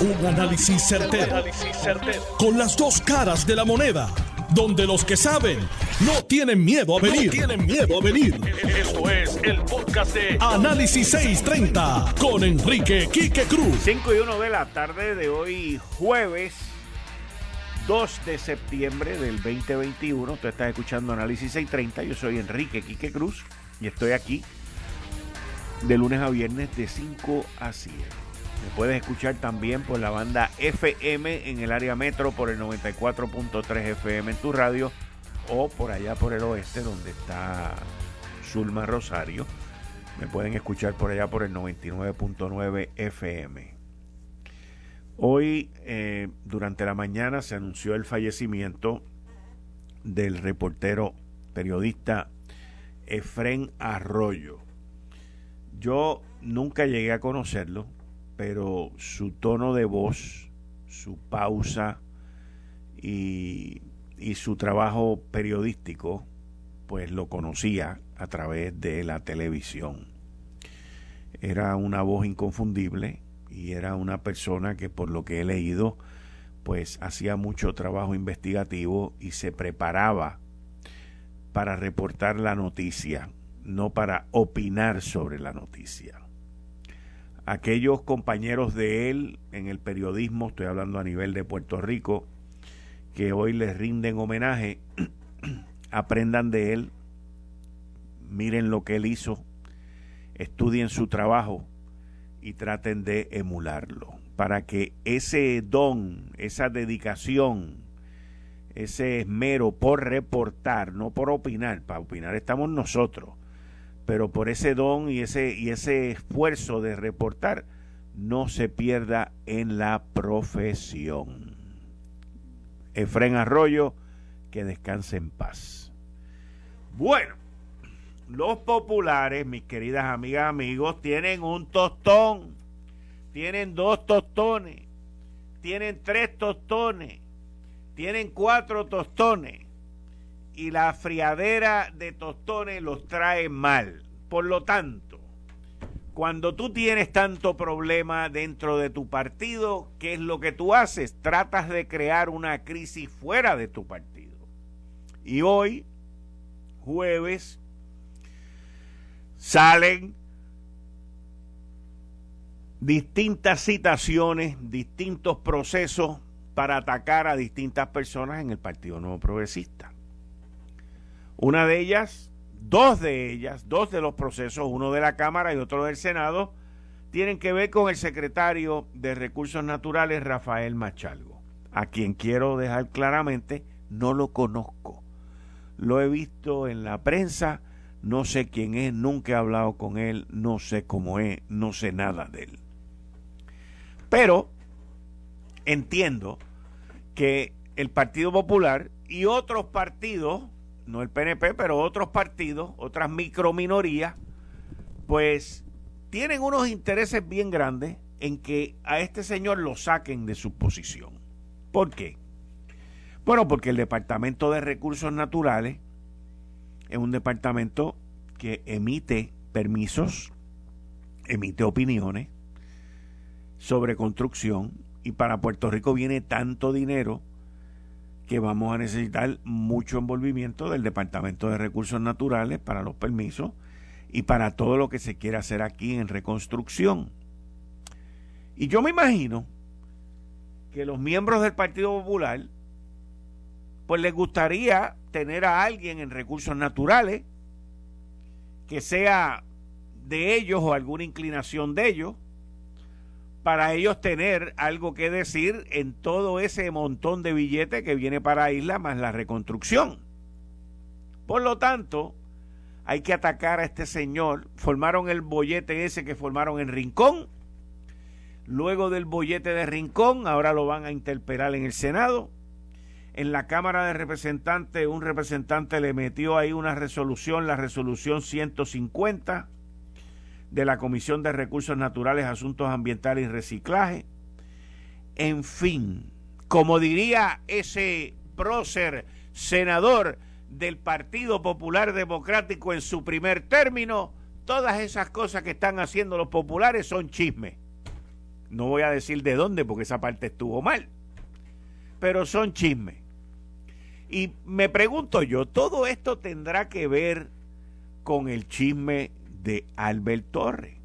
Un análisis certero, Con las dos caras de la moneda. Donde los que saben no tienen miedo a venir. tienen miedo a venir. Esto es el podcast de Análisis 630 con Enrique Quique Cruz. 5 y 1 de la tarde de hoy, jueves 2 de septiembre del 2021. Tú estás escuchando Análisis 630. Yo soy Enrique Quique Cruz y estoy aquí de lunes a viernes de 5 a 7. Me puedes escuchar también por la banda FM en el área metro por el 94.3 FM en tu radio o por allá por el oeste donde está Zulma Rosario. Me pueden escuchar por allá por el 99.9 FM. Hoy, eh, durante la mañana, se anunció el fallecimiento del reportero periodista Efren Arroyo. Yo nunca llegué a conocerlo, pero su tono de voz, su pausa y, su trabajo periodístico, pues lo conocía a través de la televisión. Era una voz inconfundible y era una persona que por lo que he leído, pues hacía mucho trabajo investigativo y se preparaba para reportar la noticia, no para opinar sobre la noticia aquellos compañeros de él en el periodismo, estoy hablando a nivel de Puerto Rico, que hoy les rinden homenaje, aprendan de él, miren lo que él hizo, estudien su trabajo y traten de emularlo, para que ese don, esa dedicación, ese esmero por reportar, no por opinar, para opinar estamos nosotros, pero por ese don y ese, y ese esfuerzo de reportar, no se pierda en la profesión. Efren Arroyo, que descanse en paz. Bueno, los populares, mis queridas amigas, amigos, tienen un tostón, tienen dos tostones, tienen tres tostones, tienen cuatro tostones y la friadera de tostones los trae mal. Por lo tanto, cuando tú tienes tanto problema dentro de tu partido, ¿qué es lo que tú haces? Tratas de crear una crisis fuera de tu partido. Y hoy, jueves, salen distintas citaciones, distintos procesos para atacar a distintas personas en el Partido Nuevo Progresista. Una de ellas, dos de ellas, dos de los procesos, uno de la Cámara y otro del Senado, tienen que ver con el secretario de Recursos Naturales, Rafael Machalgo, a quien quiero dejar claramente, no lo conozco. Lo he visto en la prensa, no sé quién es, nunca he hablado con él, no sé cómo es, no sé nada de él. Pero entiendo que el Partido Popular y otros partidos no el PNP, pero otros partidos, otras microminorías, pues tienen unos intereses bien grandes en que a este señor lo saquen de su posición. ¿Por qué? Bueno, porque el Departamento de Recursos Naturales es un departamento que emite permisos, emite opiniones sobre construcción y para Puerto Rico viene tanto dinero que vamos a necesitar mucho envolvimiento del Departamento de Recursos Naturales para los permisos y para todo lo que se quiere hacer aquí en reconstrucción. Y yo me imagino que los miembros del Partido Popular, pues les gustaría tener a alguien en recursos naturales que sea de ellos o alguna inclinación de ellos, para ellos tener algo que decir en todo ese montón de billetes que viene para Isla más la reconstrucción. Por lo tanto, hay que atacar a este señor. Formaron el bollete ese que formaron en Rincón. Luego del bollete de Rincón, ahora lo van a interpelar en el Senado. En la Cámara de Representantes, un representante le metió ahí una resolución, la resolución 150 de la Comisión de Recursos Naturales, Asuntos Ambientales y Reciclaje. En fin, como diría ese prócer senador del Partido Popular Democrático en su primer término, todas esas cosas que están haciendo los populares son chismes. No voy a decir de dónde porque esa parte estuvo mal. Pero son chismes. Y me pregunto yo, ¿todo esto tendrá que ver con el chisme de Albert Torres?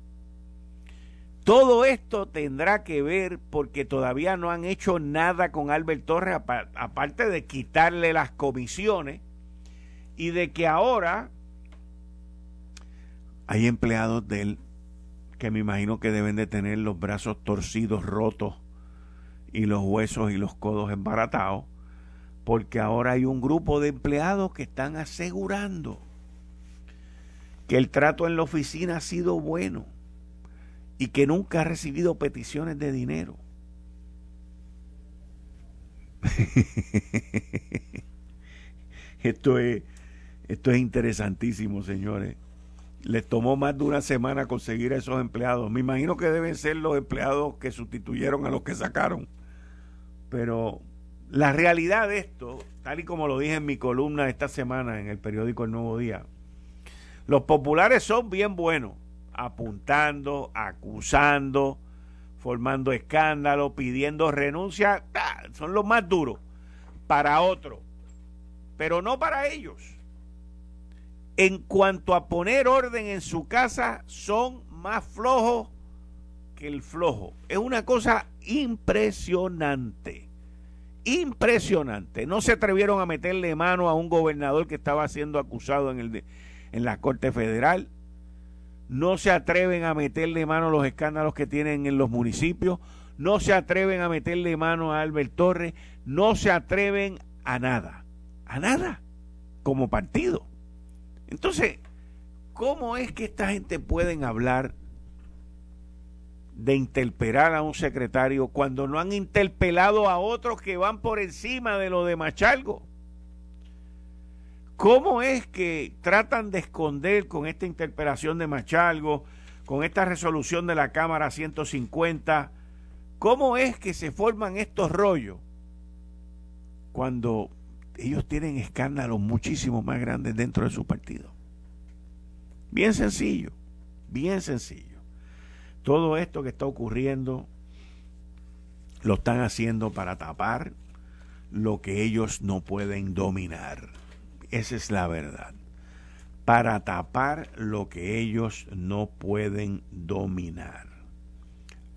Todo esto tendrá que ver porque todavía no han hecho nada con Albert Torres, aparte de quitarle las comisiones y de que ahora hay empleados de él que me imagino que deben de tener los brazos torcidos, rotos y los huesos y los codos embaratados, porque ahora hay un grupo de empleados que están asegurando que el trato en la oficina ha sido bueno y que nunca ha recibido peticiones de dinero. esto es esto es interesantísimo, señores. Les tomó más de una semana conseguir a esos empleados. Me imagino que deben ser los empleados que sustituyeron a los que sacaron. Pero la realidad de esto, tal y como lo dije en mi columna esta semana en el periódico El Nuevo Día, los populares son bien buenos apuntando, acusando, formando escándalo, pidiendo renuncia, son los más duros para otros, pero no para ellos. En cuanto a poner orden en su casa, son más flojos que el flojo. Es una cosa impresionante. Impresionante. No se atrevieron a meterle mano a un gobernador que estaba siendo acusado en, el en la Corte Federal no se atreven a meterle mano a los escándalos que tienen en los municipios, no se atreven a meterle mano a Albert Torres, no se atreven a nada, a nada, como partido. Entonces, ¿cómo es que esta gente pueden hablar de interpelar a un secretario cuando no han interpelado a otros que van por encima de lo de Machalgo? ¿Cómo es que tratan de esconder con esta interpelación de Machalgo, con esta resolución de la Cámara 150, cómo es que se forman estos rollos cuando ellos tienen escándalos muchísimo más grandes dentro de su partido? Bien sencillo, bien sencillo. Todo esto que está ocurriendo lo están haciendo para tapar lo que ellos no pueden dominar. Esa es la verdad. Para tapar lo que ellos no pueden dominar.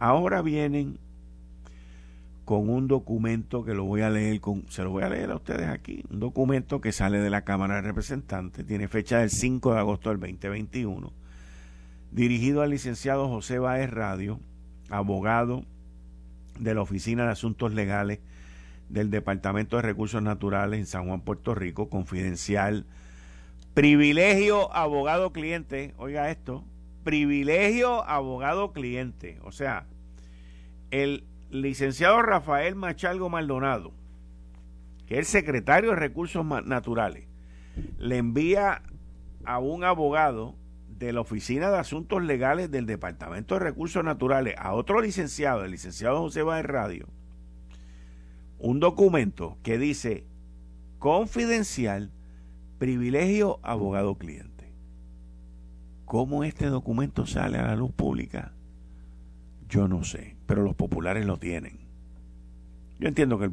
Ahora vienen con un documento que lo voy a leer, con, se lo voy a leer a ustedes aquí, un documento que sale de la Cámara de Representantes, tiene fecha del 5 de agosto del 2021, dirigido al licenciado José Baez Radio, abogado de la Oficina de Asuntos Legales del Departamento de Recursos Naturales en San Juan, Puerto Rico, confidencial. Privilegio abogado cliente, oiga esto, privilegio abogado cliente. O sea, el licenciado Rafael Machalgo Maldonado, que es secretario de Recursos Naturales, le envía a un abogado de la Oficina de Asuntos Legales del Departamento de Recursos Naturales a otro licenciado, el licenciado José Báez Radio, un documento que dice confidencial, privilegio abogado cliente. ¿Cómo este documento sale a la luz pública? Yo no sé, pero los populares lo tienen. Yo entiendo que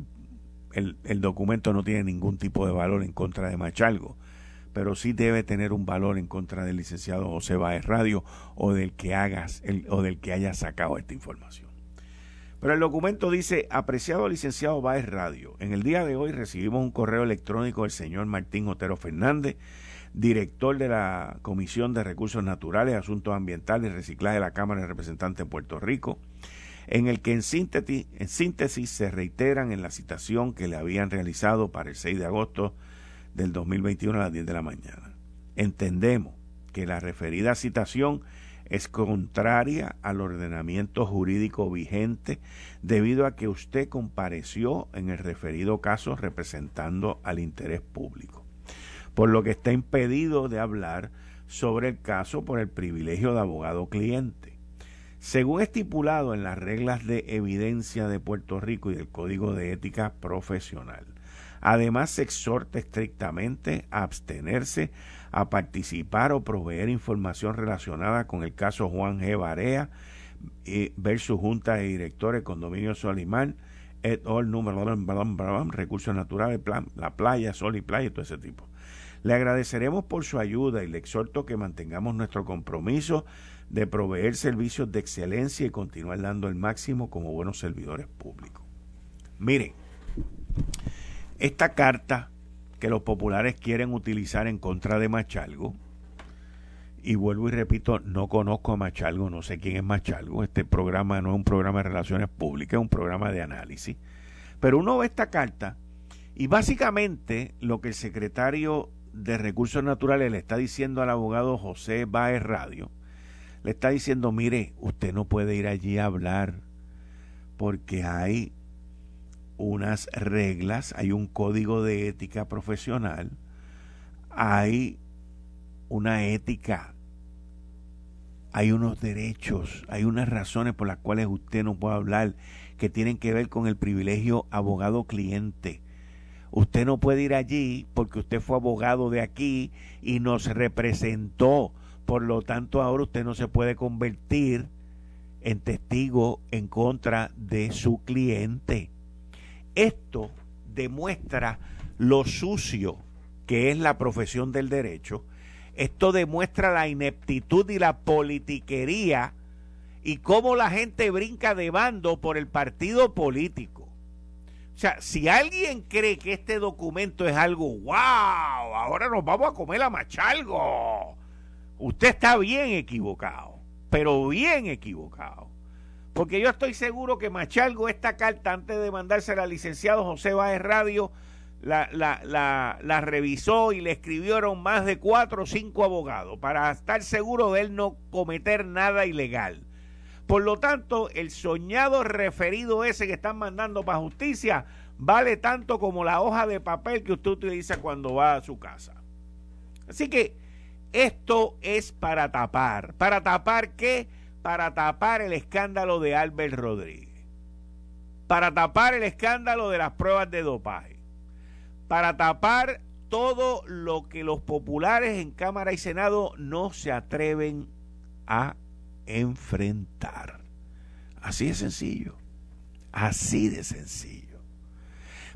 el, el, documento no tiene ningún tipo de valor en contra de Machalgo, pero sí debe tener un valor en contra del licenciado José Baez Radio o del que hagas el, o del que haya sacado esta información. Pero el documento dice, apreciado licenciado Baez Radio, en el día de hoy recibimos un correo electrónico del señor Martín Otero Fernández, director de la Comisión de Recursos Naturales, Asuntos Ambientales y Reciclaje de la Cámara de Representantes de Puerto Rico, en el que en síntesis, en síntesis se reiteran en la citación que le habían realizado para el 6 de agosto del 2021 a las 10 de la mañana. Entendemos que la referida citación es contraria al ordenamiento jurídico vigente debido a que usted compareció en el referido caso representando al interés público, por lo que está impedido de hablar sobre el caso por el privilegio de abogado cliente. Según estipulado en las reglas de evidencia de Puerto Rico y del Código de Ética Profesional, Además, se exhorta estrictamente a abstenerse a participar o proveer información relacionada con el caso Juan G. Barea, eh, versus junta de directores, condominio Solimán, et al. número, recursos naturales, plan, la playa, sol y playa, todo ese tipo. Le agradeceremos por su ayuda y le exhorto que mantengamos nuestro compromiso de proveer servicios de excelencia y continuar dando el máximo como buenos servidores públicos. Miren, esta carta que los populares quieren utilizar en contra de Machalgo, y vuelvo y repito, no conozco a Machalgo, no sé quién es Machalgo, este programa no es un programa de relaciones públicas, es un programa de análisis, pero uno ve esta carta y básicamente lo que el secretario de Recursos Naturales le está diciendo al abogado José Baez Radio, le está diciendo, mire, usted no puede ir allí a hablar porque hay unas reglas, hay un código de ética profesional, hay una ética, hay unos derechos, hay unas razones por las cuales usted no puede hablar que tienen que ver con el privilegio abogado-cliente Usted no puede ir allí porque usted fue abogado de aquí y nos representó. Por lo tanto, ahora usted no se puede convertir en testigo en contra de su cliente. Esto demuestra lo sucio que es la profesión del derecho. Esto demuestra la ineptitud y la politiquería y cómo la gente brinca de bando por el partido político. O sea, si alguien cree que este documento es algo, wow, ahora nos vamos a comer a machalgo, usted está bien equivocado, pero bien equivocado. Porque yo estoy seguro que Machalgo, esta carta, antes de mandársela al licenciado José Báez Radio, la, la, la, la, revisó y le escribieron más de cuatro o cinco abogados para estar seguro de él no cometer nada ilegal. Por lo tanto, el soñado referido ese que están mandando para justicia vale tanto como la hoja de papel que usted utiliza cuando va a su casa. Así que esto es para tapar. ¿Para tapar qué? Para tapar el escándalo de Albert Rodríguez. Para tapar el escándalo de las pruebas de dopaje. Para tapar todo lo que los populares en Cámara y Senado no se atreven a enfrentar. Así de sencillo. Así de sencillo.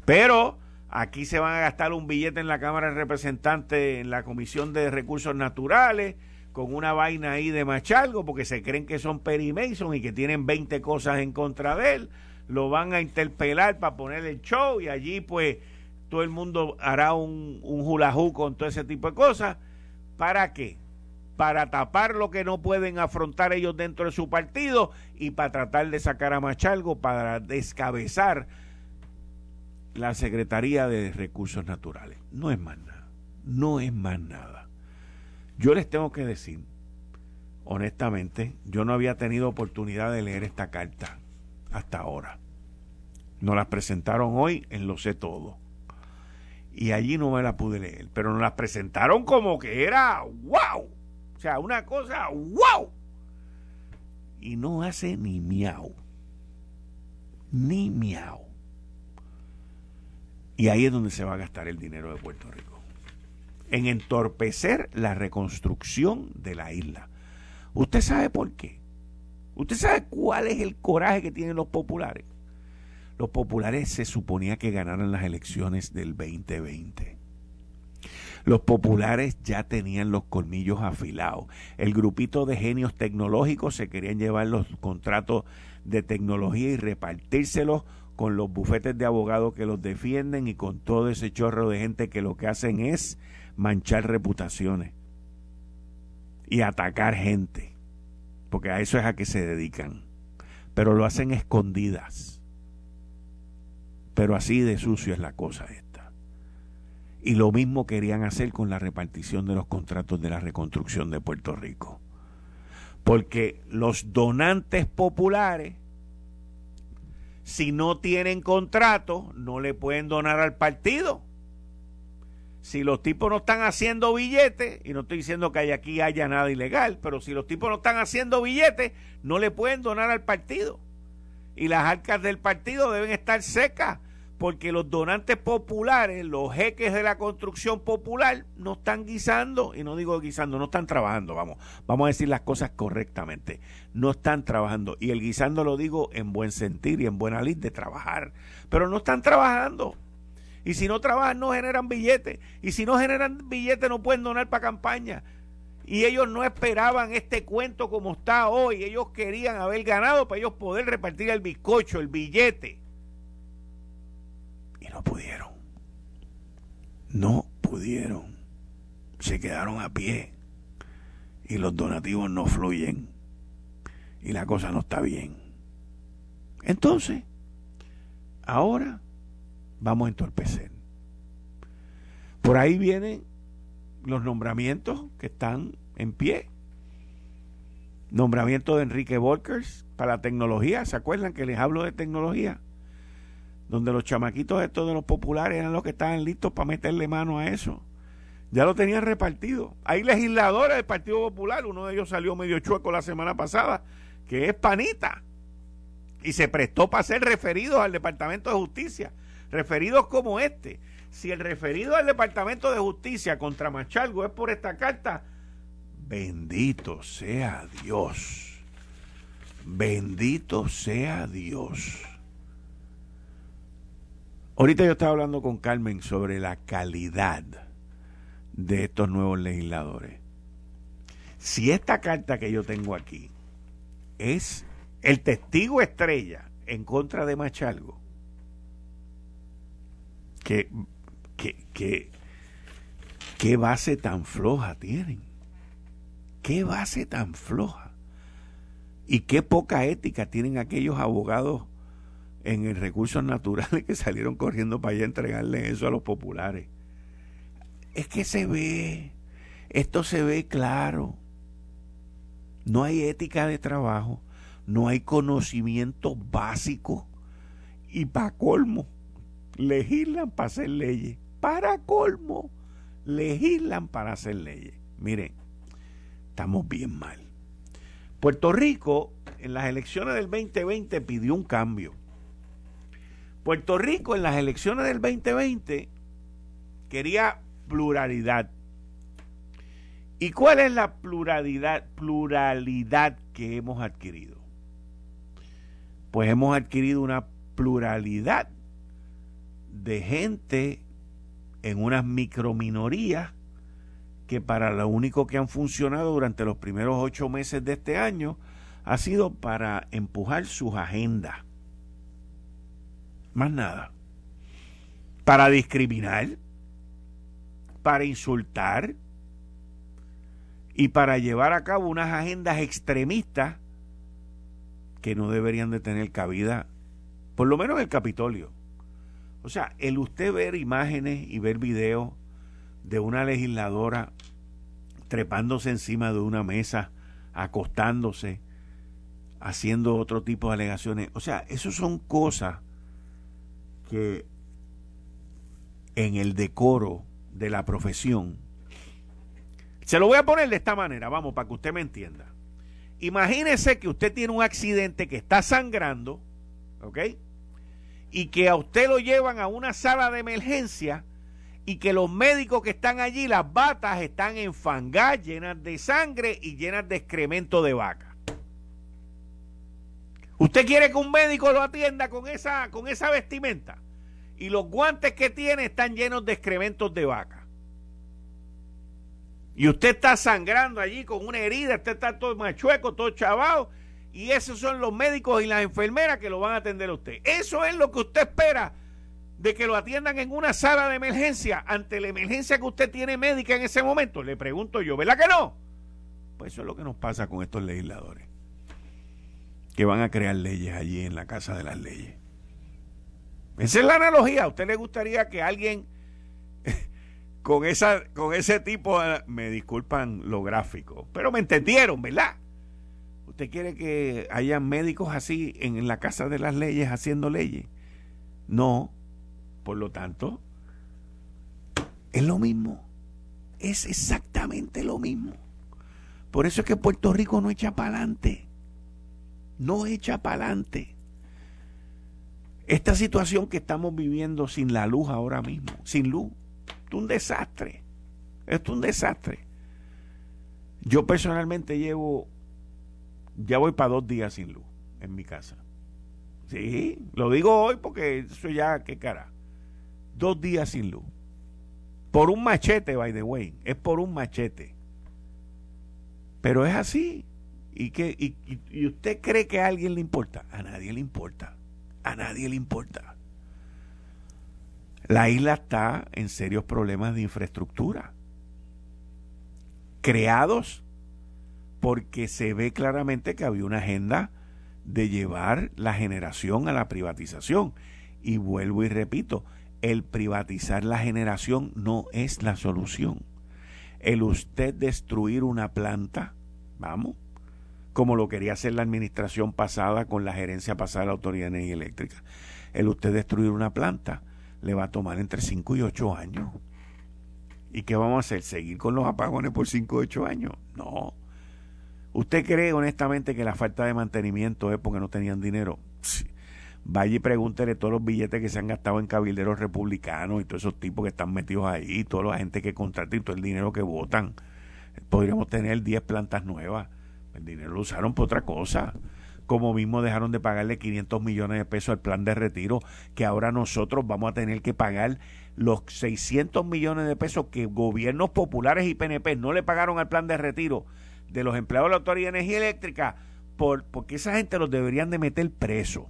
Pero aquí se van a gastar un billete en la Cámara de Representantes, en la Comisión de Recursos Naturales, con una vaina ahí de machalgo, porque se creen que son Perry Mason y que tienen 20 cosas en contra de él. Lo van a interpelar para poner el show y allí pues todo el mundo hará un, un con todo ese tipo de cosas. ¿Para qué? para tapar lo que no pueden afrontar ellos dentro de su partido y para tratar de sacar a Machalgo para descabezar la Secretaría de Recursos Naturales. No es más nada, no es más nada. Yo les tengo que decir, honestamente, yo no había tenido oportunidad de leer esta carta hasta ahora. Nos las presentaron hoy en Lo sé todo. Y allí no me la pude leer, pero nos las presentaron como que era wow o sea, una cosa, wow. Y no hace ni miau. Ni miau. Y ahí es donde se va a gastar el dinero de Puerto Rico. En entorpecer la reconstrucción de la isla. ¿Usted sabe por qué? ¿Usted sabe cuál es el coraje que tienen los populares? Los populares se suponía que ganaran las elecciones del 2020 los populares ya tenían los colmillos afilados. El grupito de genios tecnológicos se querían llevar los contratos de tecnología y repartírselos con los bufetes de abogados que los defienden y con todo ese chorro de gente que lo que hacen es manchar reputaciones y atacar gente, porque a eso es a que se dedican, pero lo hacen escondidas. Pero así de sucio es la cosa esta. Y lo mismo querían hacer con la repartición de los contratos de la reconstrucción de Puerto Rico. Porque los donantes populares, si no tienen contrato, no le pueden donar al partido. Si los tipos no están haciendo billetes, y no estoy diciendo que aquí haya nada ilegal, pero si los tipos no están haciendo billetes, no le pueden donar al partido. Y las arcas del partido deben estar secas porque los donantes populares, los jeques de la construcción popular, no están guisando, y no digo guisando, no están trabajando, vamos, vamos a decir las cosas correctamente, no están trabajando, y el guisando lo digo en buen sentir y en buena lid de trabajar, pero no están trabajando. Y si no trabajan, no generan billetes. Y si no generan billetes, no pueden donar para campaña. Y ellos no esperaban este cuento como está hoy. Ellos querían haber ganado para ellos poder repartir el bizcocho, el billete no pudieron. No pudieron. Se quedaron a pie. Y los donativos no fluyen. Y la cosa no está bien. Entonces, ahora vamos a entorpecer. Por ahí vienen los nombramientos que están en pie. Nombramiento de Enrique Volkers para la tecnología. ¿Se acuerdan que les hablo de tecnología? donde los chamaquitos estos de los populares eran los que estaban listos para meterle mano a eso. Ya lo tenían repartido. Hay legisladores del Partido Popular, uno de ellos salió medio chueco la semana pasada, que es panita. Y se prestó para ser referidos al Departamento de Justicia. Referidos como este. Si el referido al Departamento de Justicia contra Machalgo es por esta carta, bendito sea Dios. Bendito sea Dios. Ahorita yo estaba hablando con Carmen sobre la calidad de estos nuevos legisladores. Si esta carta que yo tengo aquí es el testigo estrella en contra de Machalgo, ¿qué, qué, qué base tan floja tienen? ¿Qué base tan floja? Y qué poca ética tienen aquellos abogados en el recursos naturales que salieron corriendo para allá entregarle eso a los populares. Es que se ve, esto se ve claro. No hay ética de trabajo, no hay conocimiento básico y para colmo, legislan para hacer leyes. Para colmo, legislan para hacer leyes. Miren, estamos bien mal. Puerto Rico en las elecciones del 2020 pidió un cambio Puerto Rico en las elecciones del 2020 quería pluralidad. ¿Y cuál es la pluralidad, pluralidad que hemos adquirido? Pues hemos adquirido una pluralidad de gente en unas microminorías que para lo único que han funcionado durante los primeros ocho meses de este año ha sido para empujar sus agendas más nada. Para discriminar, para insultar y para llevar a cabo unas agendas extremistas que no deberían de tener cabida, por lo menos en el Capitolio. O sea, el usted ver imágenes y ver videos de una legisladora trepándose encima de una mesa, acostándose, haciendo otro tipo de alegaciones. O sea, eso son cosas que en el decoro de la profesión, se lo voy a poner de esta manera, vamos, para que usted me entienda. Imagínese que usted tiene un accidente que está sangrando, ¿ok? Y que a usted lo llevan a una sala de emergencia y que los médicos que están allí, las batas están enfangadas, llenas de sangre y llenas de excremento de vaca. ¿Usted quiere que un médico lo atienda con esa, con esa vestimenta? Y los guantes que tiene están llenos de excrementos de vaca. Y usted está sangrando allí con una herida, usted está todo machueco, todo chavado. Y esos son los médicos y las enfermeras que lo van a atender a usted. Eso es lo que usted espera de que lo atiendan en una sala de emergencia ante la emergencia que usted tiene médica en ese momento. Le pregunto yo, ¿verdad que no? Pues eso es lo que nos pasa con estos legisladores que van a crear leyes allí en la Casa de las Leyes. Esa es la analogía. ¿A usted le gustaría que alguien con, esa, con ese tipo, me disculpan lo gráfico, pero me entendieron, ¿verdad? ¿Usted quiere que haya médicos así en la Casa de las Leyes haciendo leyes? No. Por lo tanto, es lo mismo. Es exactamente lo mismo. Por eso es que Puerto Rico no echa para adelante no echa para adelante. Esta situación que estamos viviendo sin la luz ahora mismo, sin luz, es un desastre. es un desastre. Yo personalmente llevo, ya voy para dos días sin luz en mi casa. Sí, lo digo hoy porque eso ya, qué cara. Dos días sin luz. Por un machete, by the way. Es por un machete. Pero es así. ¿Y, y, usted cree que a alguien le importa? A nadie le importa. A nadie le importa. La isla está en serios problemas de infraestructura. Creados porque se ve claramente que había una agenda de llevar la generación a la privatización. Y vuelvo y repito, el privatizar la generación no es la solución. El usted destruir una planta, vamos, como lo quería hacer la administración pasada con la gerencia pasada de la Autoridad de Energía Eléctrica. El usted destruir una planta le va a tomar entre 5 y 8 años. ¿Y qué vamos a hacer? ¿Seguir con los apagones por 5 o 8 años? No. ¿Usted cree honestamente que la falta de mantenimiento es porque no tenían dinero? Vaya y pregúntele todos los billetes que se han gastado en cabilderos republicanos y todos esos tipos que están metidos ahí, toda la gente que contratan y todo el dinero que votan. Podríamos tener 10 plantas nuevas. El dinero lo usaron por otra cosa. Como mismo dejaron de pagarle 500 millones de pesos al plan de retiro, que ahora nosotros vamos a tener que pagar los 600 millones de pesos que gobiernos populares y PNP no le pagaron al plan de retiro de los empleados de la Autoridad de Energía Eléctrica, por, porque esa gente los deberían de meter preso.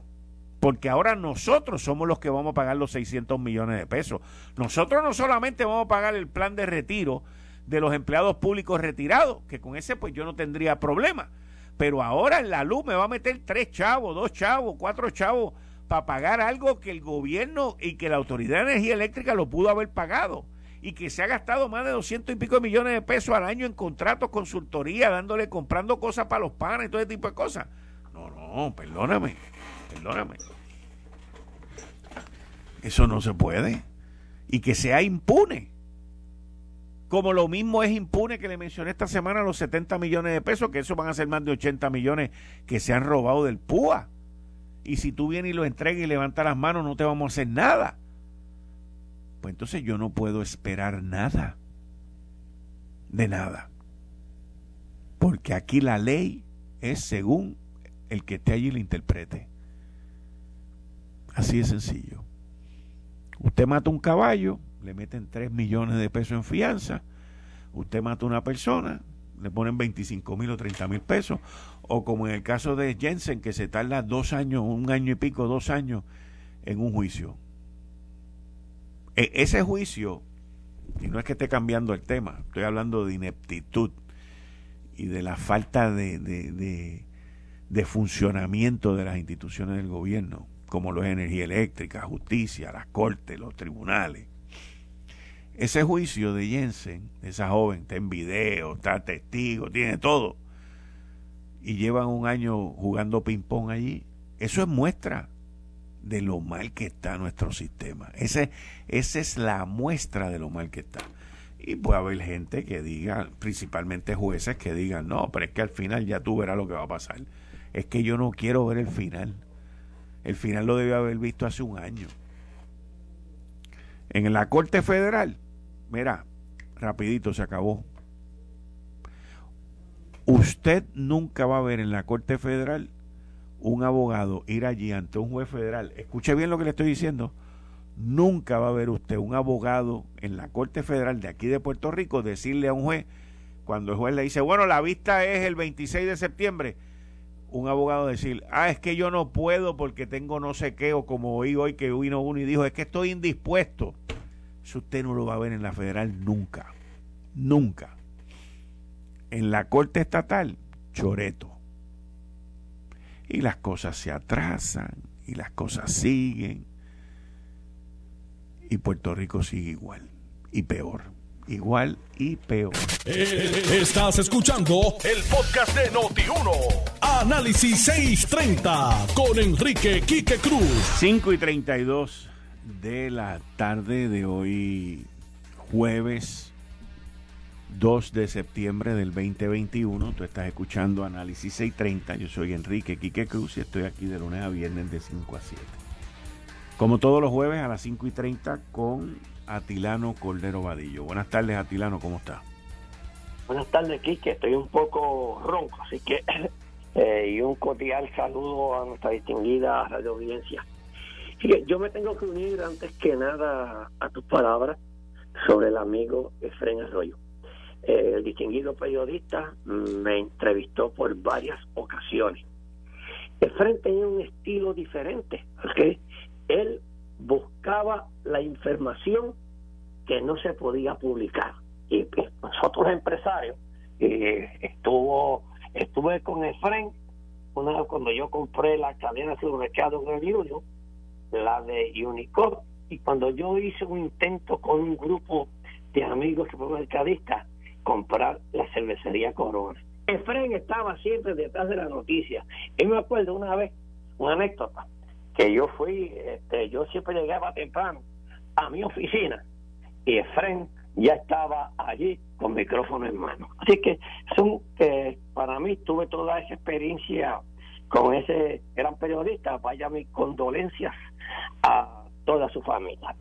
Porque ahora nosotros somos los que vamos a pagar los 600 millones de pesos. Nosotros no solamente vamos a pagar el plan de retiro de los empleados públicos retirados, que con ese pues yo no tendría problema, pero ahora en la luz me va a meter tres chavos, dos chavos, cuatro chavos para pagar algo que el gobierno y que la Autoridad de Energía Eléctrica lo pudo haber pagado y que se ha gastado más de 200 y pico millones de pesos al año en contratos, consultoría, dándole, comprando cosas para los panes y todo ese tipo de cosas. No, no, perdóname. Perdóname. Eso no se puede. Y que sea impune. Como lo mismo es impune que le mencioné esta semana los 70 millones de pesos, que eso van a ser más de 80 millones que se han robado del PUA. Y si tú vienes y lo entregas y levantas las manos, no te vamos a hacer nada. Pues entonces yo no puedo esperar nada. De nada. Porque aquí la ley es según el que esté allí la interprete. Así de sencillo. Usted mata un caballo, le meten 3 millones de pesos en fianza. Usted mata una persona, le ponen 25 mil o 30 mil pesos. O como en el caso de Jensen, que se tarda dos años, un año y pico, dos años en un juicio. E, ese juicio, y no es que esté cambiando el tema, estoy hablando de ineptitud y de la falta de, de, de funcionamiento de las instituciones del gobierno como lo es energía eléctrica, justicia, las cortes, los tribunales. Ese juicio de Jensen, esa joven, está en video, está testigo, tiene todo, y llevan un año jugando ping-pong allí, eso es muestra de lo mal que está nuestro sistema. Ese, esa es la muestra de lo mal que está. Y puede haber gente que diga, principalmente jueces, que digan, no, pero es que al final ya tú verás lo que va a pasar. Es que yo no quiero ver el final. El final lo debió haber visto hace un año. En la Corte Federal, mira, rapidito se acabó. Usted nunca va a ver en la Corte Federal un abogado ir allí ante un juez federal. Escuche bien lo que le estoy diciendo. Nunca va a ver usted un abogado en la Corte Federal de aquí de Puerto Rico decirle a un juez, cuando el juez le dice, bueno, la vista es el 26 de septiembre, un abogado decir, ah, es que yo no puedo porque tengo no sé qué, o como oí hoy que vino uno y dijo, es que estoy indispuesto. Eso usted no lo va a ver en la federal nunca, nunca. En la corte estatal, choreto. Y las cosas se atrasan, y las cosas siguen, y Puerto Rico sigue igual, y peor igual y peor. Eh, estás escuchando el podcast de Noti1. Análisis 630 con Enrique Quique Cruz. 5 y 32 de la tarde de hoy, jueves 2 de septiembre del 2021. Tú estás escuchando Análisis 630. Yo soy Enrique Quique Cruz y estoy aquí de lunes a viernes de 5 a 7. como todos los jueves a las 5 y 30 con Atilano Cordero Vadillo. Buenas tardes, Atilano, ¿cómo está? Buenas tardes, Quique. Estoy un poco ronco, así que eh, y un cordial saludo a nuestra distinguida radio audiencia. yo me tengo que unir antes que nada a tus palabras sobre el amigo Efren Arroyo. Eh, el distinguido periodista me entrevistó por varias ocasiones. Efren tenía un estilo diferente, ¿okay? él buscaba la información que no se podía publicar. Y nosotros empresarios, eh, estuvo, estuve con Efren una vez cuando yo compré la cadena de supermercado el Union, la de Unicor, y cuando yo hice un intento con un grupo de amigos supermercadistas comprar la cervecería Corona. Efren estaba siempre detrás de la noticia. Y me acuerdo una vez, una anécdota, que yo fui, este, yo siempre llegaba temprano a mi oficina y Efren ya estaba allí con micrófono en mano. Así que son, eh, para mí tuve toda esa experiencia con ese gran periodista. Vaya mis condolencias a toda su familia.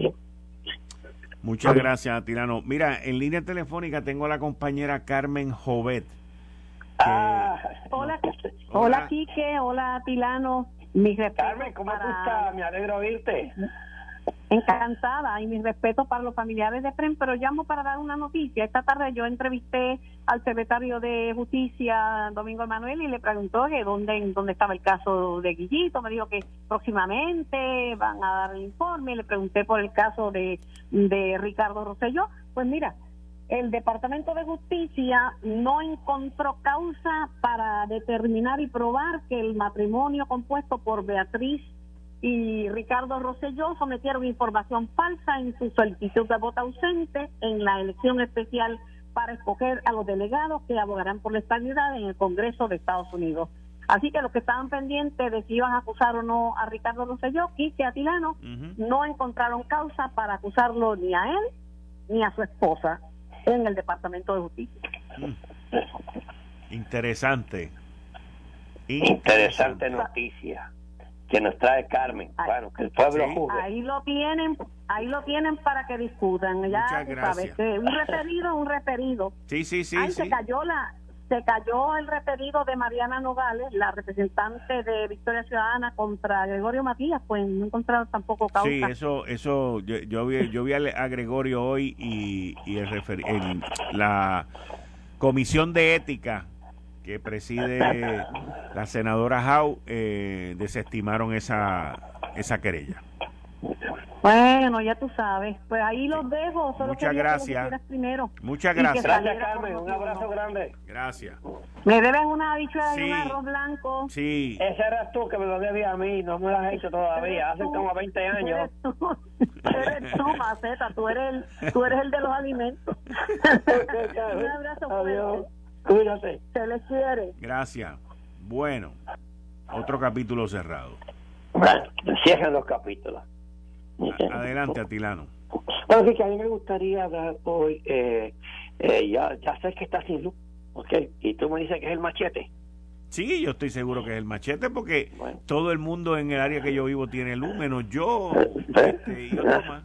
Muchas gracias, Tirano. Mira, en línea telefónica tengo a la compañera Carmen Jovet. Ah, hola, hola, Quique, hola, Tilano. Carmen, ¿cómo estás? Me alegro oírte. Encantada y mis respetos para los familiares de Fren, pero llamo para dar una noticia. Esta tarde yo entrevisté al secretario de Justicia, Domingo Emanuel, y le preguntó que dónde, dónde estaba el caso de Guillito. Me dijo que próximamente van a dar el informe. Le pregunté por el caso de, de Ricardo Rosselló. Pues mira, el Departamento de Justicia no encontró causa para determinar y probar que el matrimonio compuesto por Beatriz y Ricardo Rosselló sometieron información falsa en su solicitud de voto ausente en la elección especial para escoger a los delegados que abogarán por la estabilidad en el Congreso de Estados Unidos. Así que los que estaban pendientes de si iban a acusar o no a Ricardo Rosselló, Quique Atilano, no encontraron causa para acusarlo ni a él ni a su esposa en el Departamento de Justicia. Mm. Interesante. Interesante noticia que nos trae Carmen. bueno, que el pueblo Ahí lo tienen, ahí lo tienen para que discutan. Ya Muchas gracias. Sabes, un referido, un referido. Sí, sí, sí. Ahí se cayó la, se cayó el referido de Mariana Nogales, la representante de Victoria Ciudadana contra Gregorio Matías, pues no encontraron tampoco causa. Sí, eso, eso, yo, yo vi, yo vi a, Gregorio hoy y, y el, refer, la comisión de ética que preside la senadora Howe eh, desestimaron esa, esa querella. Bueno, ya tú sabes. Pues ahí los dejo. Solo Muchas gracias. primero. Muchas gracias. Gracias, Carmen. Un abrazo grande. Gracias. Me debes una bichuela y un arroz blanco. Sí. Ese eras tú que me lo debías a mí. No me lo has hecho todavía. Hace como 20 años. Eres tú, Maceta. Tú eres el, tú eres el de los alimentos. un abrazo Adiós. Cuídate. Se les quiere. Gracias. Bueno, otro capítulo cerrado. Bueno, cierran los capítulos. Adelante, Atilano. Bueno, que a mí me gustaría dar hoy, eh, eh, ya, ya sé que está sin luz, ¿ok? Y tú me dices que es el machete. Sí, yo estoy seguro que es el machete porque todo el mundo en el área que yo vivo tiene luz, menos yo este, y más.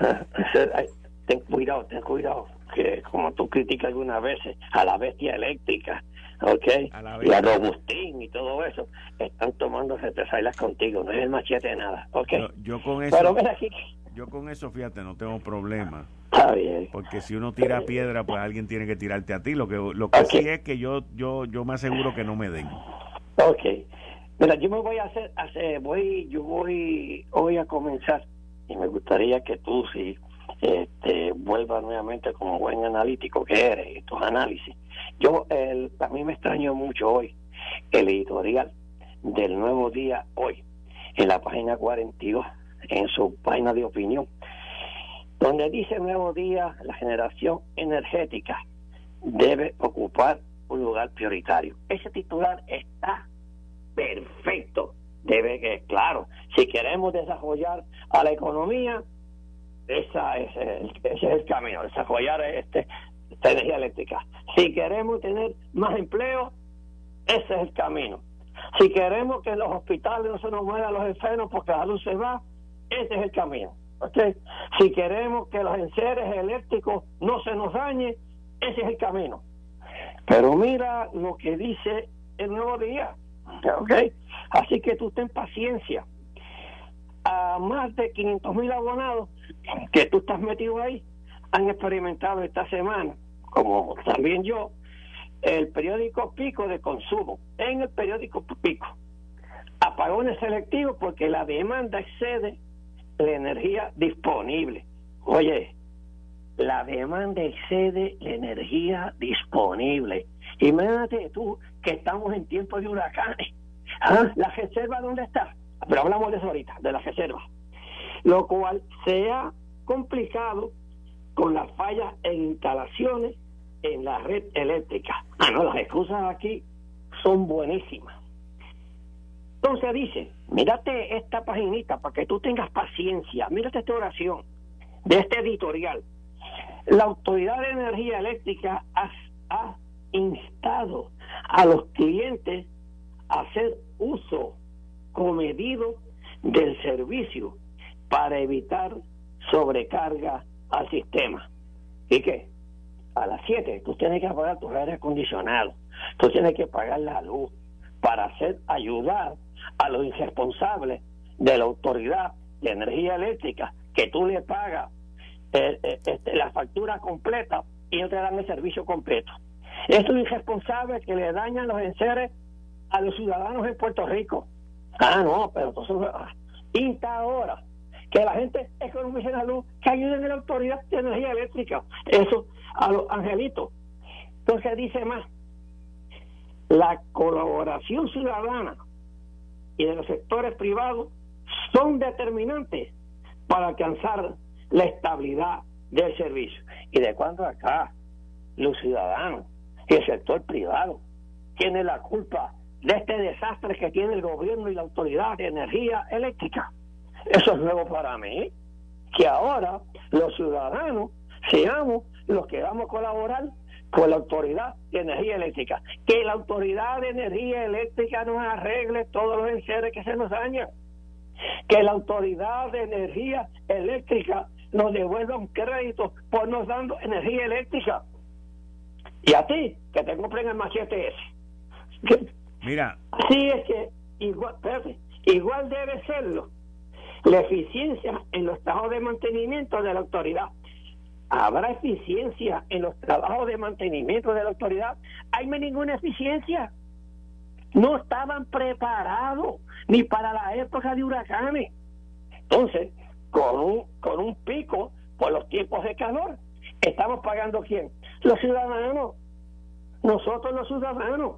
Ten cuidado, ten cuidado, que como tú criticas algunas veces a la bestia eléctrica, ¿ok? y a Robustín y todo eso, están tomando represalias contigo, no es el machete de nada, ¿ok? yo con eso, yo con eso, fíjate, no tengo problema. Está bien. Porque si uno tira piedra, pues alguien tiene que tirarte a ti. Lo que lo que sí es que yo yo yo me aseguro que no me den. Ok. Mira, yo me voy a hacer, hacer voy yo voy hoy a comenzar y me gustaría que tú si este, vuelva nuevamente como buen analítico que eres tus análisis. Yo, el, a mí me extrañó mucho hoy el editorial del Nuevo Día hoy, en la página 42, en su página de opinión, donde dice Nuevo Día, la generación energética debe ocupar un lugar prioritario. Ese titular está perfecto. Debe que, claro, si queremos desarrollar a la economía, esa es el, ese es el camino, desarrollar este, esta energía eléctrica. Si queremos tener más empleo, ese es el camino. Si queremos que en los hospitales no se nos mueran los enfermos porque la luz se va, ese es el camino. ¿okay? Si queremos que los enseres eléctricos no se nos dañen, ese es el camino. Pero mira lo que dice el nuevo día. ¿ok? Así que tú ten paciencia. A más de 500 mil abonados que tú estás metido ahí han experimentado esta semana, como también yo, el periódico Pico de consumo. En el periódico Pico apagones selectivos porque la demanda excede la energía disponible. Oye, la demanda excede la energía disponible. Imagínate tú que estamos en tiempos de huracanes. ¿Ah? ¿La reserva dónde está? Pero hablamos de eso ahorita, de la reserva. Lo cual se ha complicado con las fallas en instalaciones en la red eléctrica. Ah, no, las excusas aquí son buenísimas. Entonces dice, mírate esta paginita para que tú tengas paciencia, mírate esta oración de este editorial. La Autoridad de Energía Eléctrica ha, ha instado a los clientes a hacer uso comedido del servicio para evitar sobrecarga al sistema. ¿Y qué? A las 7 tú tienes que apagar tu aire acondicionado, tú tienes que pagar la luz para hacer ayudar a los irresponsables de la autoridad de energía eléctrica que tú le pagas eh, eh, este, la factura completa y no te dan el servicio completo. Estos irresponsables que le dañan los enseres a los ciudadanos en Puerto Rico. Ah, no, pero entonces, insta ahora que la gente economice la luz, que ayuden a la autoridad de energía eléctrica. Eso a los angelitos. Entonces dice más, la colaboración ciudadana y de los sectores privados son determinantes para alcanzar la estabilidad del servicio. ¿Y de cuándo acá los ciudadanos y el sector privado tienen la culpa de este desastre que tiene el gobierno y la autoridad de energía eléctrica? Eso es nuevo para mí, que ahora los ciudadanos seamos los que vamos a colaborar con la Autoridad de Energía Eléctrica. Que la Autoridad de Energía Eléctrica nos arregle todos los enseres que se nos dañan. Que la Autoridad de Energía Eléctrica nos devuelva un crédito por nos dando energía eléctrica. Y a ti, que te compren el machete ese. Mira. Así es que igual, igual debe serlo la eficiencia en los trabajos de mantenimiento de la autoridad ¿Habrá eficiencia en los trabajos de mantenimiento de la autoridad? Hay ninguna eficiencia. No estaban preparados ni para la época de huracanes. Entonces, con un, con un pico por los tiempos de calor, ¿estamos pagando quién? Los ciudadanos. Nosotros los ciudadanos.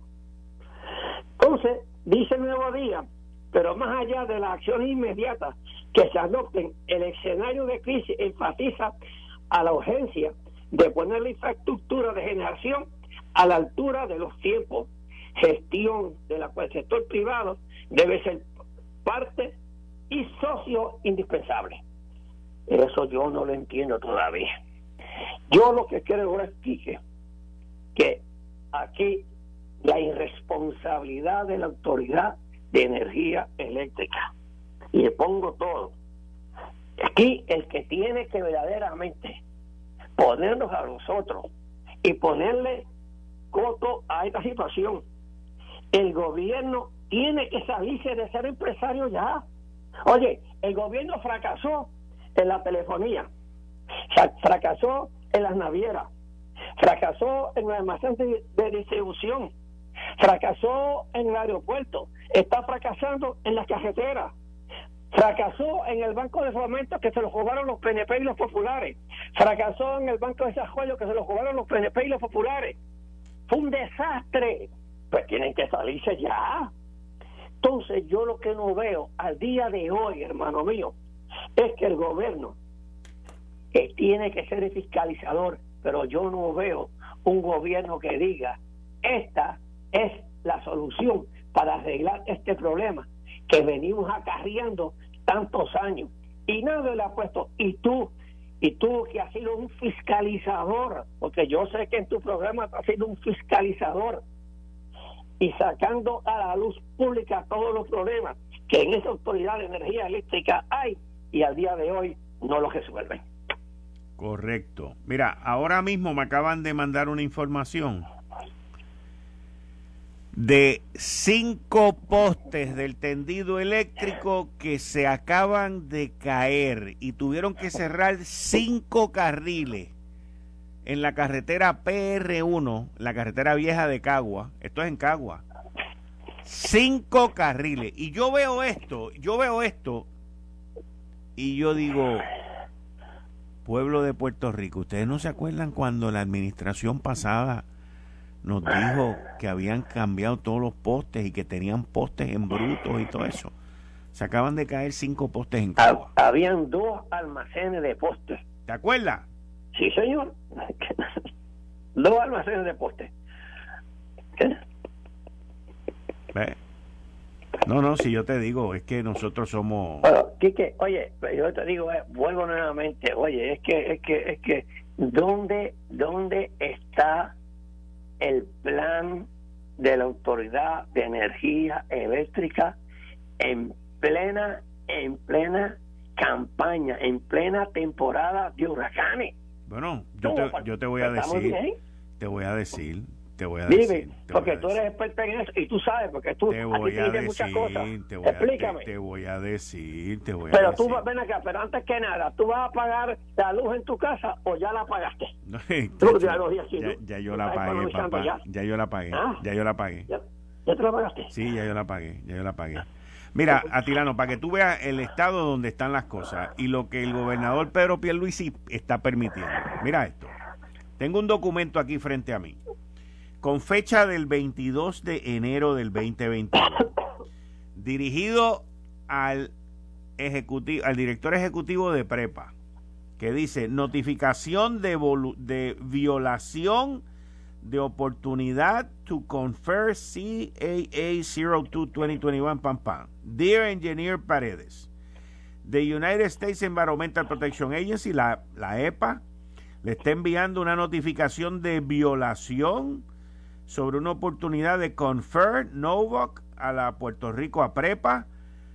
Entonces, dice el nuevo día, pero más allá de las acciones inmediatas que se adopten, el escenario de crisis enfatiza a la urgencia de poner la infraestructura de generación a la altura de los tiempos. Gestión de la cual el sector privado debe ser parte y socio indispensable. Eso yo no lo entiendo todavía. Yo lo que quiero es que, que aquí la irresponsabilidad de la autoridad de energía eléctrica. Y le pongo todo. Aquí el que tiene que verdaderamente ponernos a nosotros y ponerle coto a esta situación, el gobierno tiene que salirse de ser empresario ya. Oye, el gobierno fracasó en la telefonía, fracasó en las navieras, fracasó en el almacén de distribución, fracasó en el aeropuerto, está fracasando en las carreteras, Fracasó en el Banco de Fomento que se lo jugaron los PNP y los populares. Fracasó en el Banco de Desarrollo que se lo jugaron los PNP y los populares. Fue un desastre. Pues tienen que salirse ya. Entonces yo lo que no veo al día de hoy, hermano mío, es que el gobierno que tiene que ser el fiscalizador, pero yo no veo un gobierno que diga, esta es la solución para arreglar este problema que venimos acarreando tantos años y nadie le ha puesto y tú y tú que has sido un fiscalizador porque yo sé que en tu programa has sido un fiscalizador y sacando a la luz pública todos los problemas que en esa autoridad de energía eléctrica hay y al día de hoy no lo resuelven. Correcto. Mira, ahora mismo me acaban de mandar una información de cinco postes del tendido eléctrico que se acaban de caer y tuvieron que cerrar cinco carriles en la carretera PR1, la carretera vieja de Cagua. Esto es en Cagua. Cinco carriles. Y yo veo esto, yo veo esto y yo digo, pueblo de Puerto Rico, ¿ustedes no se acuerdan cuando la administración pasada nos dijo que habían cambiado todos los postes y que tenían postes en brutos y todo eso. Se acaban de caer cinco postes en Cagua. Habían dos almacenes de postes. ¿Te acuerdas? Sí, señor. dos almacenes de postes. ¿Qué? No, no, si yo te digo, es que nosotros somos... Bueno, Quique, oye, yo te digo, eh, vuelvo nuevamente, oye, es que, es que, es que, ¿dónde, dónde está el plan de la Autoridad de Energía Eléctrica en plena, en plena campaña, en plena temporada de huracanes. Bueno, yo te, yo te voy a decir, te voy a decir, te voy a decir. porque tú eres experto en eso y tú sabes, porque tú te voy a, decir, muchas cosas. Te voy Explícame. A, te, voy a decir, te voy pero a decir. Pero tú, ven acá, pero antes que nada, ¿tú vas a pagar la luz en tu casa o ya la pagaste? tú, ya, ya, ya, yo la pagué, papá. Ya? yo la pagué. ¿Ah? Ya yo la pagué. ¿Ya, ¿Ya te la pagaste? Sí, ya yo la pagué, ya yo la pagué. Mira, Atilano, para que tú veas el estado donde están las cosas y lo que el gobernador Pedro Pierluisi está permitiendo. Mira esto. Tengo un documento aquí frente a mí con fecha del 22 de enero del 2021, dirigido al, ejecutivo, al director ejecutivo de Prepa, que dice notificación de, violación de oportunidad to confer CAA 02 2021 pam pam. Dear Engineer Paredes, the United States Environmental Protection Agency, la, la EPA, le está enviando una notificación de violación sobre una oportunidad de confer Novok a la Puerto Rico a Prepa.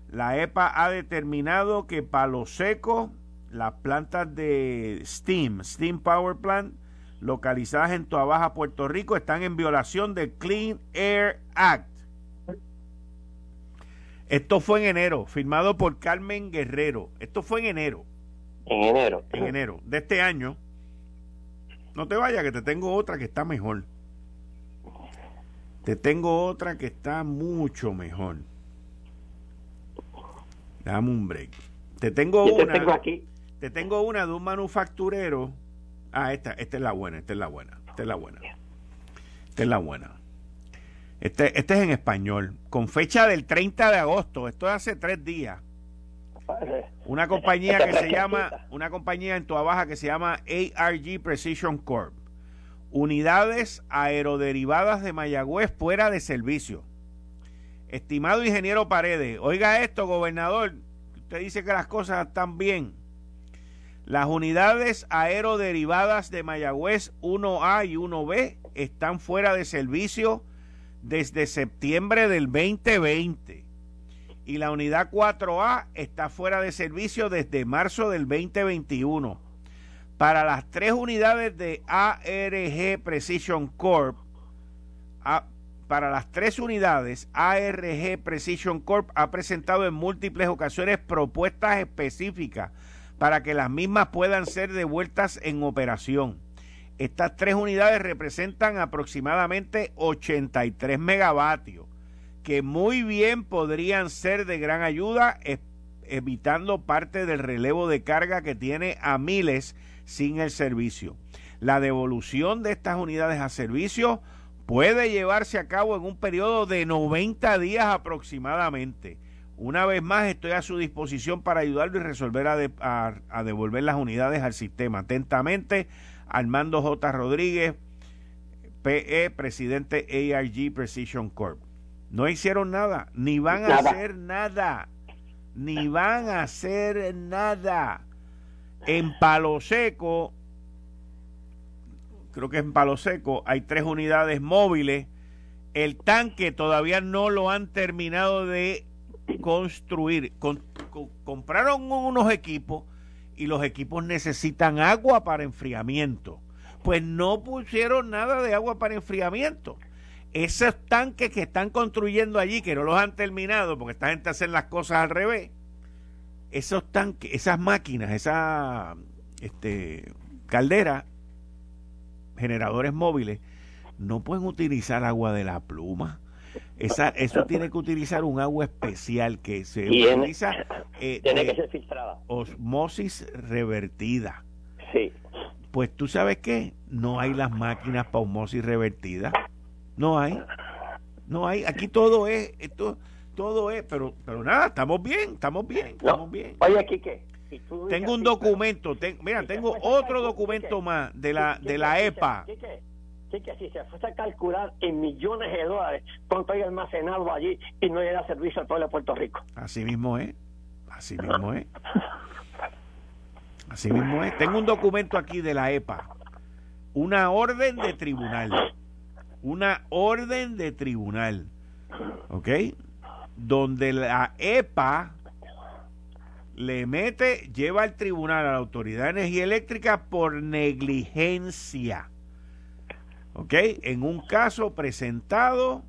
La EPA ha determinado que Palo Seco, las plantas de Steam, Steam Power Plant, localizadas en Baja, Puerto Rico, están en violación del Clean Air Act. Esto fue en enero, firmado por Carmen Guerrero. Esto fue en enero. En enero. En enero de este año. No te vayas, que te tengo otra que está mejor. Te tengo otra que está mucho mejor. Dame un break. Te tengo una. Te tengo aquí. Te tengo una de un manufacturero. Ah, esta, esta es la buena, esta es la buena, esta es la buena. Esta es la buena. Este, este es en español, con fecha del 30 de agosto, esto es hace tres días. Una compañía que se llama, una compañía en Toa Baja que se llama ARG Precision Corp unidades aeroderivadas de Mayagüez fuera de servicio. Estimado ingeniero Paredes, oiga esto, gobernador, usted dice que las cosas están bien. Las unidades aeroderivadas de Mayagüez 1A y 1B están fuera de servicio desde septiembre del 2020 y la unidad 4A está fuera de servicio desde marzo del 2021 para las tres unidades de ARG Precision Corp, para las tres unidades, ARG Precision Corp ha presentado en múltiples ocasiones propuestas específicas para que las mismas puedan ser devueltas en operación. Estas tres unidades representan aproximadamente 83 megavatios, que muy bien podrían ser de gran ayuda, evitando parte del relevo de carga que tiene a miles sin el servicio. La devolución de estas unidades a servicio puede llevarse a cabo en un periodo de 90 días aproximadamente. Una vez más, estoy a su disposición para ayudarlo y resolver a, devolver las unidades al sistema. Atentamente, Armando J. Rodríguez, PE, presidente ARG Precision Corp. No hicieron nada, ni van a hacer nada, ni van a hacer nada. En Palo Seco, creo que en Palo Seco hay tres unidades móviles. El tanque todavía no lo han terminado de construir. compraron unos equipos y los equipos necesitan agua para enfriamiento. Pues no pusieron nada de agua para enfriamiento. Esos tanques que están construyendo allí, que no los han terminado, porque esta gente hace las cosas al revés, esos tanques, esas máquinas, esa este, caldera, generadores móviles, no pueden utilizar agua de la pluma. Esa, eso tiene que utilizar un agua especial que se utiliza. Eh, tiene que ser filtrada. Osmosis revertida. Sí. Pues tú sabes qué, no hay las máquinas para osmosis revertida. No hay. No hay. Aquí todo es, esto, todo es, pero, pero nada, estamos bien, estamos bien, estamos bien. Oye, Quique. Tengo un documento, mira, tengo otro documento más de la de la EPA. que si se fuese a calcular en millones de dólares cuánto hay almacenado allí y no llega servicio al pueblo de Puerto Rico. Así mismo es, así mismo es. Así mismo es. Tengo un documento aquí de la EPA, una orden de tribunal, una orden de tribunal, ¿ok? Donde la EPA le mete, lleva al tribunal a la Autoridad de Energía Eléctrica por negligencia. ¿Ok? En un caso presentado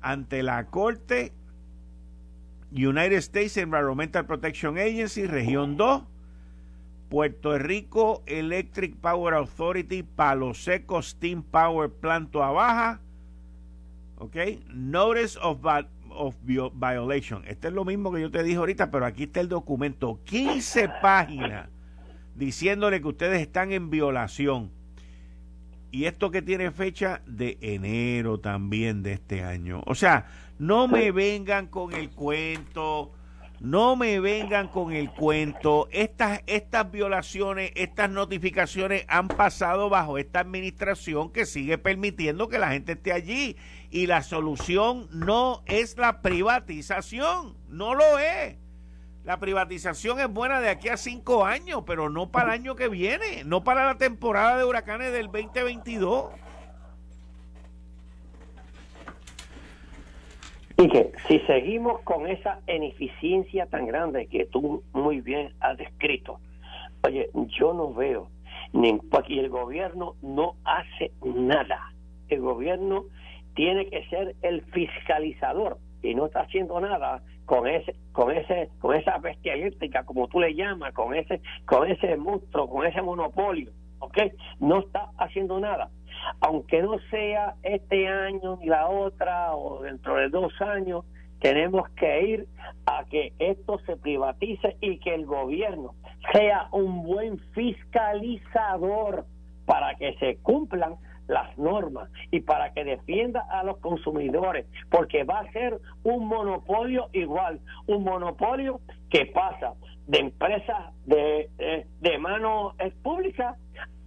ante la Corte United States Environmental Protection Agency, Región 2, Puerto Rico Electric Power Authority, Palo Seco Steam Power Plant a Baja, ¿ok? Notice of of Violation. Este es lo mismo que yo te dije ahorita, pero aquí está el documento. 15 páginas diciéndole que ustedes están en violación. Y esto que tiene fecha de enero también de este año. O sea, no me vengan con el cuento. No me vengan con el cuento. Estas, estas violaciones, estas notificaciones han pasado bajo esta administración que sigue permitiendo que la gente esté allí y la solución no es la privatización, no lo es. La privatización es buena de aquí a cinco años, pero no para el año que viene, no para la temporada de huracanes del 2022. Y si seguimos con esa ineficiencia tan grande que tú muy bien has descrito, oye, yo no veo, ni aquí el gobierno no hace nada. El gobierno tiene que ser el fiscalizador y no está haciendo nada con ese con ese con esa bestia eléctrica como tú le llamas con ese con ese monstruo con ese monopolio ¿ok? no está haciendo nada aunque no sea este año ni la otra o dentro de dos años tenemos que ir a que esto se privatice y que el gobierno sea un buen fiscalizador para que se cumplan las normas y para que defienda a los consumidores, porque va a ser un monopolio igual, un monopolio que pasa de empresas de, de, de mano pública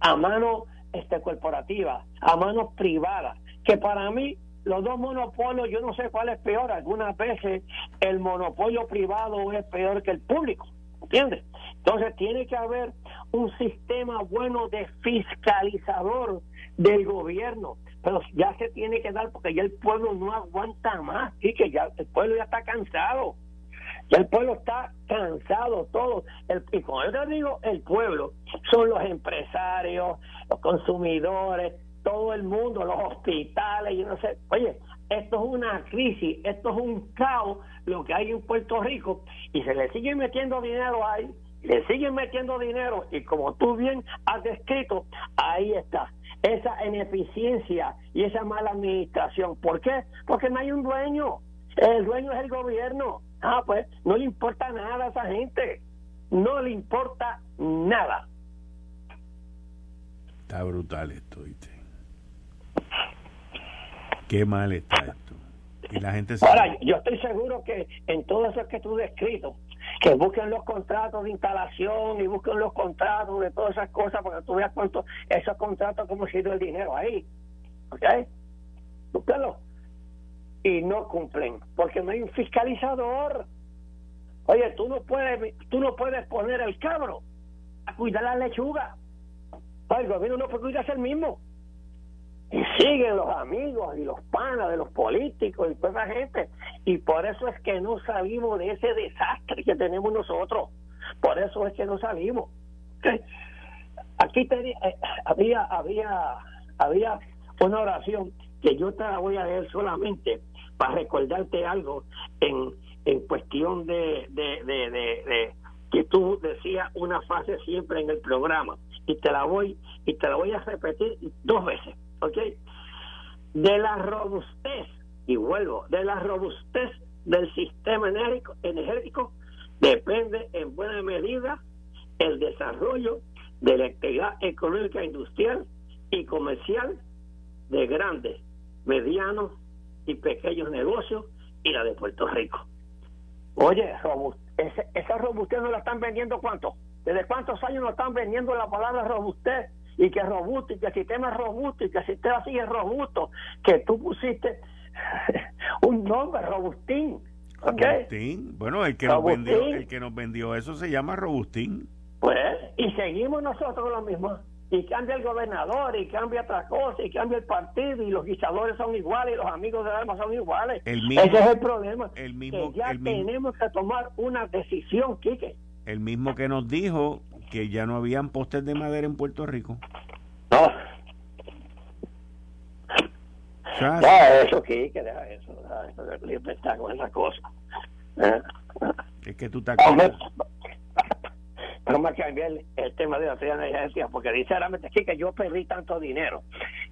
a mano este, corporativa, a manos privadas, que para mí los dos monopolios, yo no sé cuál es peor, algunas veces el monopolio privado es peor que el público, ¿entiendes? Entonces tiene que haber un sistema bueno de fiscalizador del gobierno, pero ya se tiene que dar porque ya el pueblo no aguanta más, y que ya el pueblo ya está cansado. Ya el pueblo está cansado, todo. El, y cuando yo te digo el pueblo, son los empresarios, los consumidores, todo el mundo, los hospitales, yo no sé. Oye, esto es una crisis, esto es un caos lo que hay en Puerto Rico y se le sigue metiendo dinero ahí, le siguen metiendo dinero y como tú bien has descrito, ahí está esa ineficiencia y esa mala administración. ¿Por qué? Porque no hay un dueño. El dueño es el gobierno. Ah, pues no le importa nada a esa gente. No le importa nada. Está brutal esto, ¿viste? Qué mal está esto. Y la gente Ahora, yo estoy seguro que en todo eso que tú descrito, que busquen los contratos de instalación y busquen los contratos de todas esas cosas para que tú veas cuánto esos contratos como si el dinero ahí. ¿Ok? Búsquenlo. Y no cumplen, porque no hay un fiscalizador. Oye, tú no puedes, tú no puedes poner el cabro a cuidar la lechuga. El gobierno no puede cuidarse el mismo. Y siguen los amigos y los panas de los políticos y toda esa gente. Y por eso es que no salimos de ese desastre que tenemos nosotros. Por eso es que no salimos. Aquí tenía, eh, había, había, había una oración que yo te la voy a leer solamente para recordarte algo en, en cuestión de, de, de, que tú decías una frase siempre en el programa y te la voy y te la voy a repetir dos veces, ¿ok? De la robustez y vuelvo de la robustez del sistema energético, energético depende en buena medida el desarrollo de la actividad económica industrial y comercial de grandes, medianos y pequeños negocios y la de Puerto Rico. Oye, esa robustez no la están vendiendo cuánto? ¿Desde cuántos años nos están vendiendo la palabra robustez? Y que robusto, y que el sistema es robusto, y que el sistema sigue robusto, que tú pusiste un nombre, Robustín. Robustín. Bueno, el que, Nos vendió, el que nos vendió eso se llama Robustín. Pues, y seguimos nosotros lo mismo. Y cambia el gobernador, y cambia otra cosa, y cambia el partido, y los guisadores son iguales, y los amigos de armas son iguales. Ese es el problema. El mismo, que ya tenemos que tomar una decisión, Quique. El mismo que nos dijo que ya no habían postes de madera en Puerto Rico. No. Ya, eso, Quique, deja eso. Eso, con esa cosa. ¿Eh? Es que tú te acuerdas vamos a cambiar el tema de la energía porque sinceramente aquí que yo perdí tanto dinero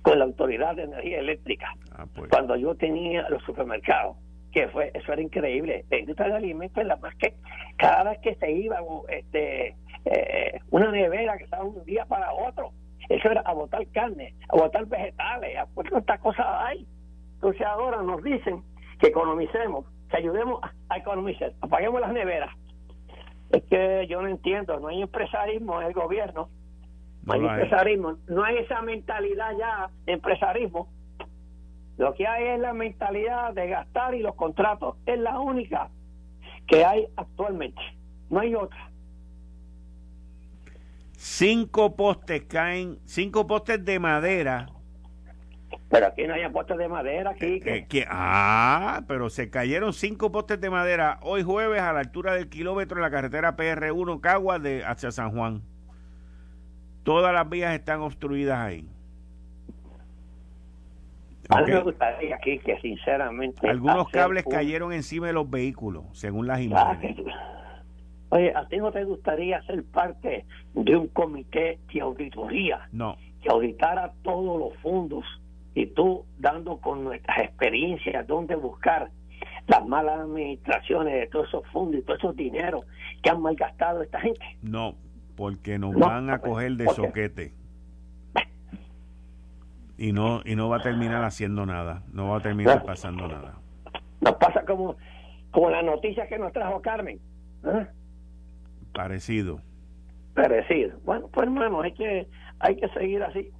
con la autoridad de energía eléctrica ah, pues. cuando yo tenía los supermercados que fue eso era increíble la industria de alimentos la más que cada vez que se iba este eh, una nevera que estaba un día para otro. Eso era a botar carne a botar vegetales a cuántas cosas hay. Entonces ahora nos dicen que economicemos que ayudemos a economizar apaguemos las neveras. Es que yo no entiendo, no hay empresarismo en el gobierno, no, hay. empresarismo, no hay esa mentalidad ya de empresarismo. Lo que hay es la mentalidad de gastar y los contratos, es la única que hay actualmente, no hay otra. Cinco postes caen, cinco postes de madera pero aquí no hay postes de madera, aquí. Eh, que... ah, pero se cayeron cinco postes de madera hoy jueves a la altura del kilómetro de la carretera PR1 Cagua de hacia San Juan. Todas las vías están obstruidas ahí. A mí me gustaría aquí que sinceramente... Algunos cables cayeron encima de los vehículos, según las imágenes. Oye, ¿a ti no te gustaría ser parte de un comité de auditoría? No. Que auditara todos los fondos y tú dando con nuestras experiencias dónde buscar las malas administraciones de todos esos fondos y todos esos dineros que han malgastado esta gente. No, porque nos van a coger de soquete. Y no, y no va a terminar haciendo nada, no va a terminar pasando nada. Nos pasa como, como la noticia que nos trajo Carmen. ¿eh? Parecido. Parecido. Bueno, pues hermano, hay que, hay que seguir así.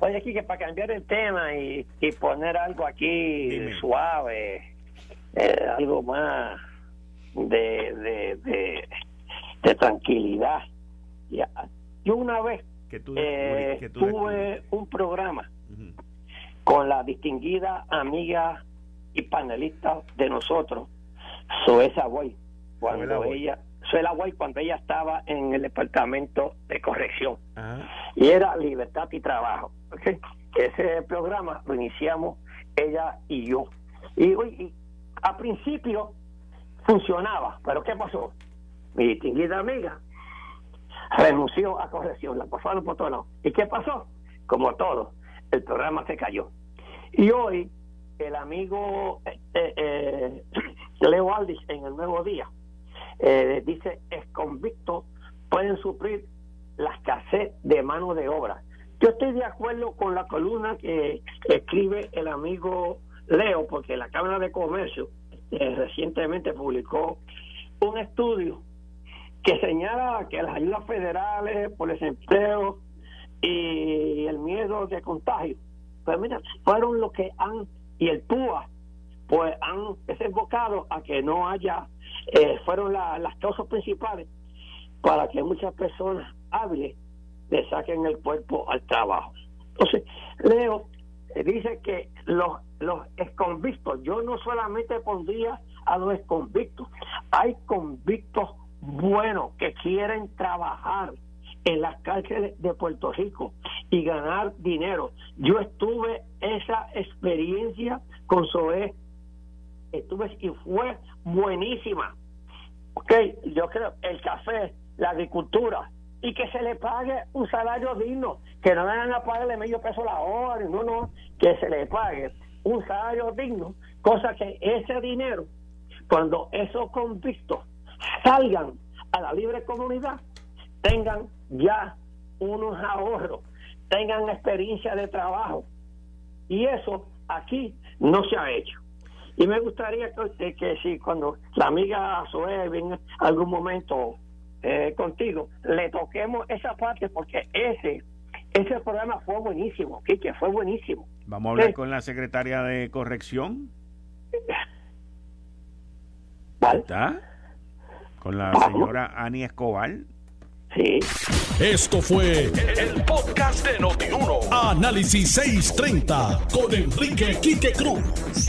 Oye, aquí que para cambiar el tema y, y poner algo aquí suave, eh, algo más de, de, de, tranquilidad. Ya. Yo una vez eh, tuve un programa con la distinguida amiga y panelista de nosotros, Soesa Boy, cuando ella soy la Guay cuando ella estaba en el departamento de corrección. Y era libertad y trabajo. Ese programa lo iniciamos ella y yo. Y, y, a principio funcionaba, pero ¿qué pasó? Mi distinguida amiga renunció a corrección, la pasaron por todos lados. ¿Y qué pasó? Como todo, el programa se cayó. Y hoy el amigo eh, eh, Leo Aldis en el Nuevo Día eh, dice, es convicto, pueden suplir la escasez de mano de obra. Yo estoy de acuerdo con la columna que escribe el amigo Leo, porque la Cámara de Comercio eh, recientemente publicó un estudio que señala que las ayudas federales por desempleo y el miedo de contagio, pues mira, fueron los que han, y el PUA, pues han desembocado a que no haya eh, fueron las causas principales para que muchas personas hábiles le saquen el cuerpo al trabajo. Entonces, Leo eh, dice que los, los exconvictos, yo no solamente pondría a los exconvictos, hay convictos buenos que quieren trabajar en las cárceles de Puerto Rico y ganar dinero. Yo estuve esa experiencia con SOE, estuve y fue buenísima. Ok, yo creo el café, la agricultura y que se le pague un salario digno, que no vayan a pagarle medio peso la hora, no, no, que se le pague un salario digno, cosa que ese dinero, cuando esos convictos salgan a la libre comunidad, tengan ya unos ahorros, tengan experiencia de trabajo. Y eso aquí no se ha hecho. Y me gustaría que, que si cuando la amiga Zoe venga algún momento eh, contigo, le toquemos esa parte porque ese ese programa fue buenísimo, que fue buenísimo. Vamos a hablar con la secretaria de corrección. ¿Está? Con la señora Ani Escobar. Sí. Esto fue el, podcast de Notiuno. Análisis 630 con Enrique Quique Cruz.